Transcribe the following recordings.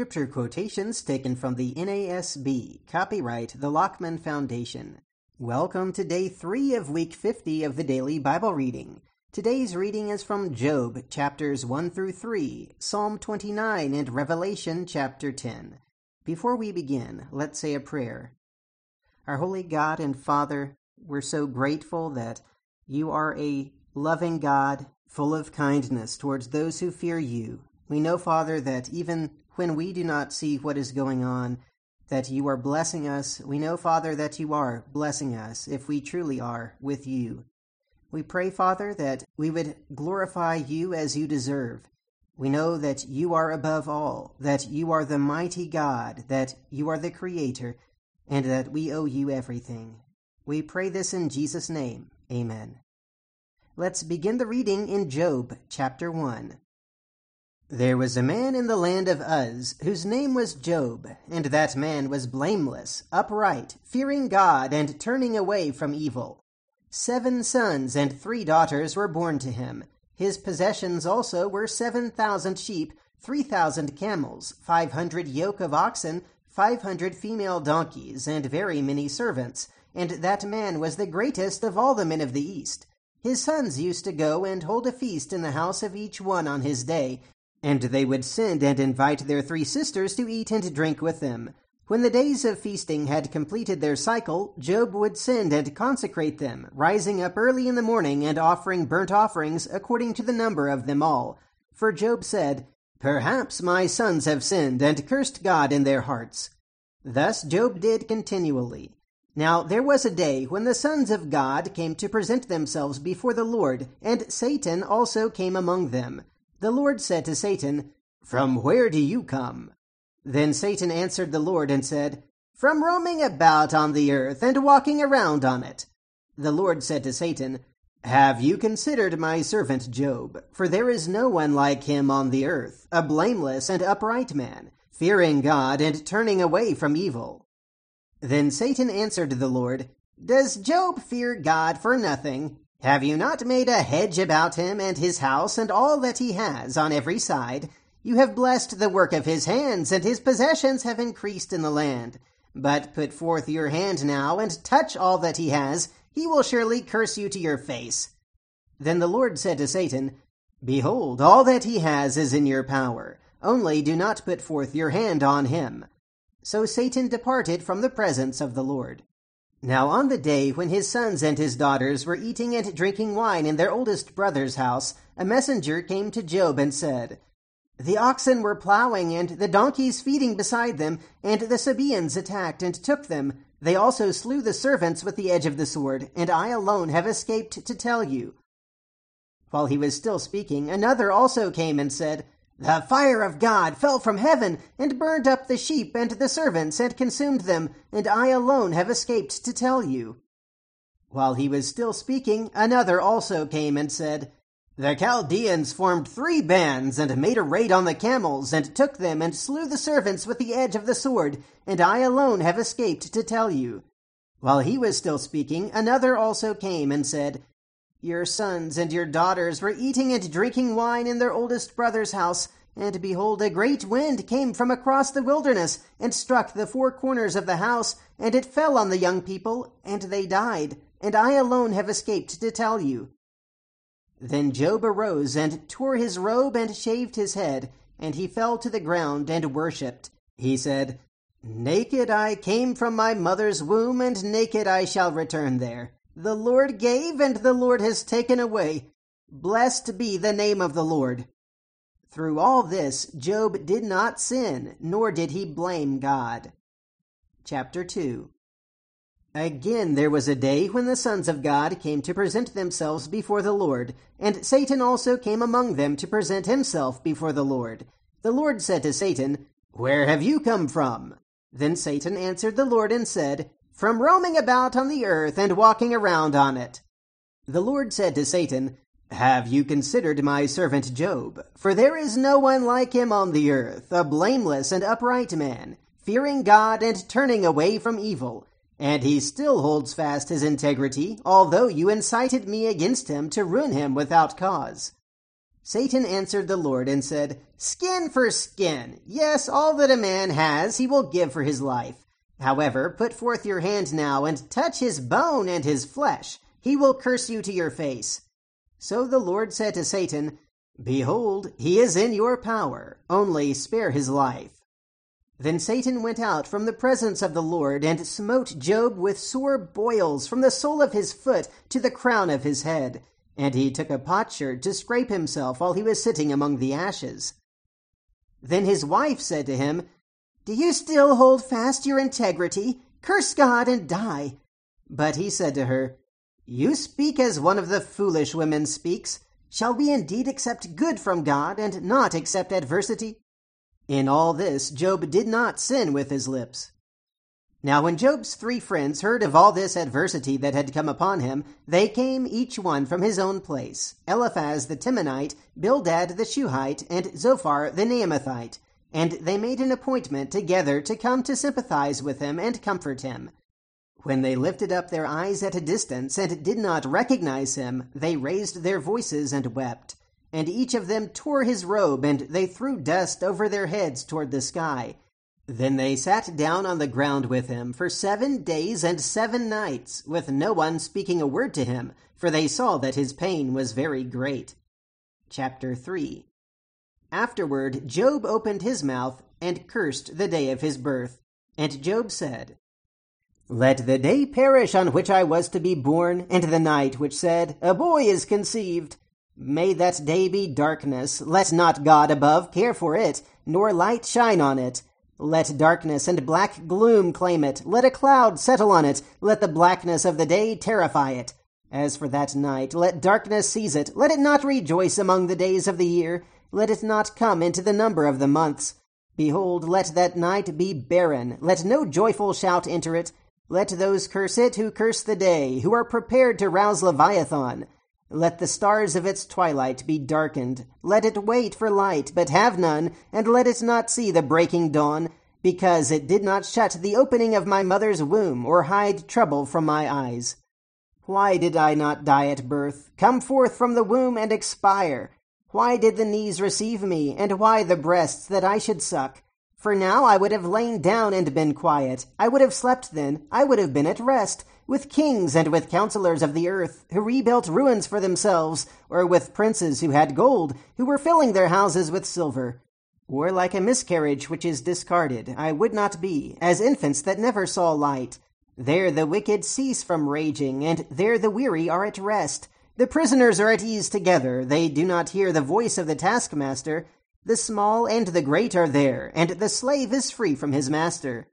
Scripture quotations taken from the NASB. Copyright the Lockman Foundation. Welcome to day three of week 50 of the daily Bible reading. Today's reading is from Job chapters 1 through 3, Psalm 29, and Revelation chapter 10. Before we begin, let's say a prayer. Our holy God and Father, we're so grateful that you are a loving God, full of kindness towards those who fear you. We know, Father, that even when we do not see what is going on, that you are blessing us. We know, Father, that you are blessing us if we truly are with you. We pray, Father, that we would glorify you as you deserve. We know that you are above all, that you are the mighty God, that you are the Creator, and that we owe you everything. We pray this in Jesus' name. Amen. Let's begin the reading in Job chapter 1. There was a man in the land of Uz, whose name was Job, and that man was blameless, upright, fearing God, and turning away from evil. Seven sons and three daughters were born to him. His possessions also were seven thousand sheep, three thousand camels, five hundred yoke of oxen, five hundred female donkeys, and very many servants. And that man was the greatest of all the men of the East. His sons used to go and hold a feast in the house of each one on his day, and they would send and invite their three sisters to eat and drink with them. When the days of feasting had completed their cycle, Job would send and consecrate them, rising up early in the morning and offering burnt offerings according to the number of them all. For Job said, Perhaps my sons have sinned and cursed God in their hearts. Thus Job did continually. Now there was a day when the sons of God came to present themselves before the Lord, and Satan also came among them. The Lord said to Satan, From where do you come? Then Satan answered the Lord and said, From roaming about on the earth and walking around on it. The Lord said to Satan, Have you considered my servant Job? For there is no one like him on the earth, a blameless and upright man, fearing God and turning away from evil. Then Satan answered the Lord, Does Job fear God for nothing? Have you not made a hedge about him and his house and all that he has on every side? You have blessed the work of his hands, and his possessions have increased in the land. But put forth your hand now and touch all that he has. He will surely curse you to your face. Then the Lord said to Satan, Behold, all that he has is in your power. Only do not put forth your hand on him. So Satan departed from the presence of the Lord. Now on the day when his sons and his daughters were eating and drinking wine in their oldest brother's house, a messenger came to Job and said, The oxen were plowing and the donkeys feeding beside them, and the Sabaeans attacked and took them. They also slew the servants with the edge of the sword, and I alone have escaped to tell you. While he was still speaking, another also came and said, the fire of God fell from heaven and burned up the sheep and the servants and consumed them, and I alone have escaped to tell you. While he was still speaking, another also came and said, The Chaldeans formed three bands and made a raid on the camels and took them and slew the servants with the edge of the sword, and I alone have escaped to tell you. While he was still speaking, another also came and said, your sons and your daughters were eating and drinking wine in their oldest brother's house, and behold, a great wind came from across the wilderness and struck the four corners of the house, and it fell on the young people, and they died, and I alone have escaped to tell you. Then Job arose and tore his robe and shaved his head, and he fell to the ground and worshipped. He said, Naked I came from my mother's womb, and naked I shall return there. The Lord gave, and the Lord has taken away. Blessed be the name of the Lord. Through all this, Job did not sin, nor did he blame God. Chapter 2 Again there was a day when the sons of God came to present themselves before the Lord, and Satan also came among them to present himself before the Lord. The Lord said to Satan, Where have you come from? Then Satan answered the Lord and said, from roaming about on the earth and walking around on it. The Lord said to Satan, Have you considered my servant Job? For there is no one like him on the earth, a blameless and upright man, fearing God and turning away from evil. And he still holds fast his integrity, although you incited me against him to ruin him without cause. Satan answered the Lord and said, Skin for skin. Yes, all that a man has he will give for his life. However, put forth your hand now and touch his bone and his flesh. He will curse you to your face. So the Lord said to Satan, Behold, he is in your power. Only spare his life. Then Satan went out from the presence of the Lord and smote Job with sore boils from the sole of his foot to the crown of his head. And he took a potsherd to scrape himself while he was sitting among the ashes. Then his wife said to him, Do you still hold fast your integrity? Curse God and die. But he said to her, You speak as one of the foolish women speaks. Shall we indeed accept good from God and not accept adversity? In all this, Job did not sin with his lips. Now, when Job's three friends heard of all this adversity that had come upon him, they came each one from his own place Eliphaz the Temanite, Bildad the Shuhite, and Zophar the Naamathite. And they made an appointment together to come to sympathize with him and comfort him. When they lifted up their eyes at a distance and did not recognize him, they raised their voices and wept and each of them tore his robe, and they threw dust over their heads toward the sky. Then they sat down on the ground with him for seven days and seven nights, with no one speaking a word to him, for they saw that his pain was very great. Chapter 3 Afterward, Job opened his mouth and cursed the day of his birth. And Job said, Let the day perish on which I was to be born, and the night which said, A boy is conceived. May that day be darkness. Let not God above care for it, nor light shine on it. Let darkness and black gloom claim it. Let a cloud settle on it. Let the blackness of the day terrify it. As for that night, let darkness seize it. Let it not rejoice among the days of the year. Let it not come into the number of the months. Behold, let that night be barren. Let no joyful shout enter it. Let those curse it who curse the day, who are prepared to rouse Leviathan. Let the stars of its twilight be darkened. Let it wait for light, but have none, and let it not see the breaking dawn, because it did not shut the opening of my mother's womb, or hide trouble from my eyes. Why did I not die at birth, come forth from the womb and expire? Why did the knees receive me, and why the breasts that I should suck? For now I would have lain down and been quiet. I would have slept then. I would have been at rest with kings and with counselors of the earth, who rebuilt ruins for themselves, or with princes who had gold, who were filling their houses with silver. Or like a miscarriage which is discarded, I would not be, as infants that never saw light. There the wicked cease from raging, and there the weary are at rest. The prisoners are at ease together, they do not hear the voice of the taskmaster. The small and the great are there, and the slave is free from his master.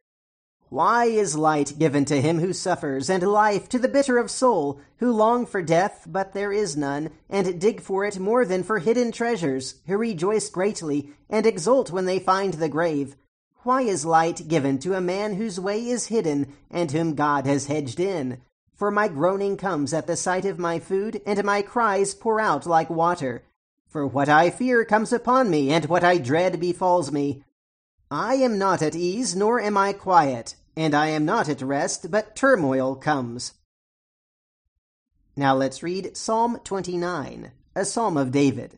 Why is light given to him who suffers, and life to the bitter of soul, who long for death, but there is none, and dig for it more than for hidden treasures, who rejoice greatly, and exult when they find the grave? Why is light given to a man whose way is hidden, and whom God has hedged in? For my groaning comes at the sight of my food, and my cries pour out like water. For what I fear comes upon me, and what I dread befalls me. I am not at ease, nor am I quiet, and I am not at rest, but turmoil comes. Now let's read Psalm 29, a psalm of David.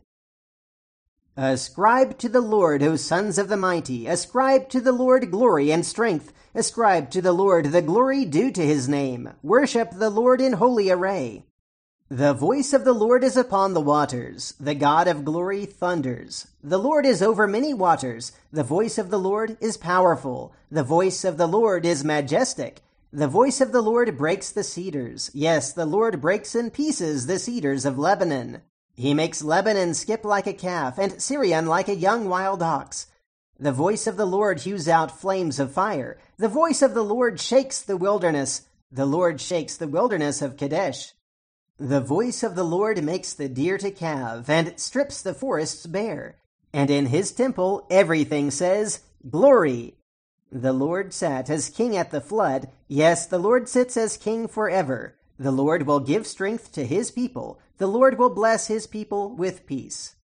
Ascribe to the Lord, O sons of the mighty, ascribe to the Lord glory and strength, ascribe to the Lord the glory due to his name, worship the Lord in holy array. The voice of the Lord is upon the waters. The God of glory thunders. The Lord is over many waters. The voice of the Lord is powerful. The voice of the Lord is majestic. The voice of the Lord breaks the cedars. Yes, the Lord breaks in pieces the cedars of Lebanon. He makes Lebanon skip like a calf, and Sirion like a young wild ox. The voice of the Lord hews out flames of fire. The voice of the Lord shakes the wilderness. The Lord shakes the wilderness of Kadesh. The voice of the Lord makes the deer to calve, and strips the forests bare. And in his temple everything says, Glory! The Lord sat as king at the flood. Yes, the Lord sits as king forever. The Lord will give strength to his people. The Lord will bless his people with peace.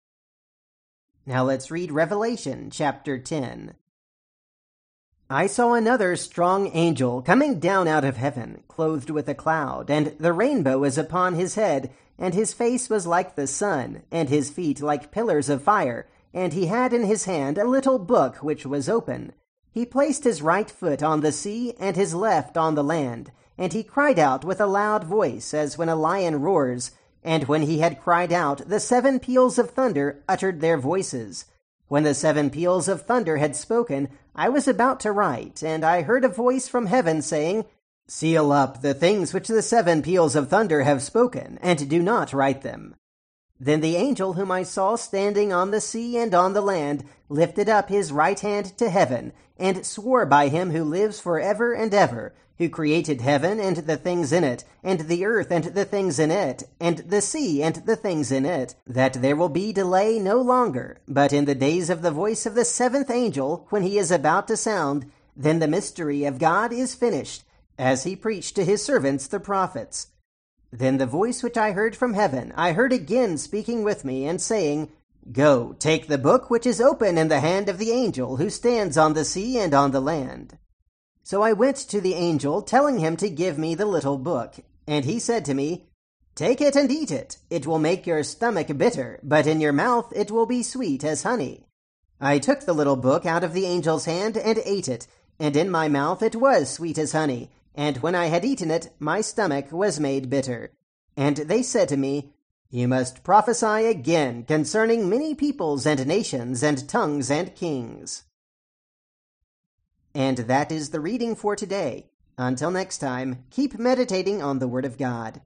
Now let's read Revelation chapter 10. I saw another strong angel coming down out of heaven, clothed with a cloud, and the rainbow was upon his head, and his face was like the sun, and his feet like pillars of fire, and he had in his hand a little book which was open. He placed his right foot on the sea, and his left on the land, and he cried out with a loud voice, as when a lion roars. And when he had cried out, the seven peals of thunder uttered their voices. When the seven peals of thunder had spoken, I was about to write, and I heard a voice from heaven saying, Seal up the things which the seven peals of thunder have spoken, and do not write them. Then the angel whom I saw standing on the sea and on the land lifted up his right hand to heaven, and swore by him who lives for ever and ever, who created heaven and the things in it, and the earth and the things in it, and the sea and the things in it, that there will be delay no longer, but in the days of the voice of the seventh angel, when he is about to sound, then the mystery of God is finished, as he preached to his servants the prophets. Then the voice which I heard from heaven, I heard again speaking with me, and saying, Go, take the book which is open in the hand of the angel who stands on the sea and on the land. So I went to the angel, telling him to give me the little book. And he said to me, Take it and eat it. It will make your stomach bitter, but in your mouth it will be sweet as honey. I took the little book out of the angel's hand and ate it, and in my mouth it was sweet as honey, and when I had eaten it, my stomach was made bitter. And they said to me, You must prophesy again concerning many peoples and nations and tongues and kings. And that is the reading for today. Until next time, keep meditating on the Word of God.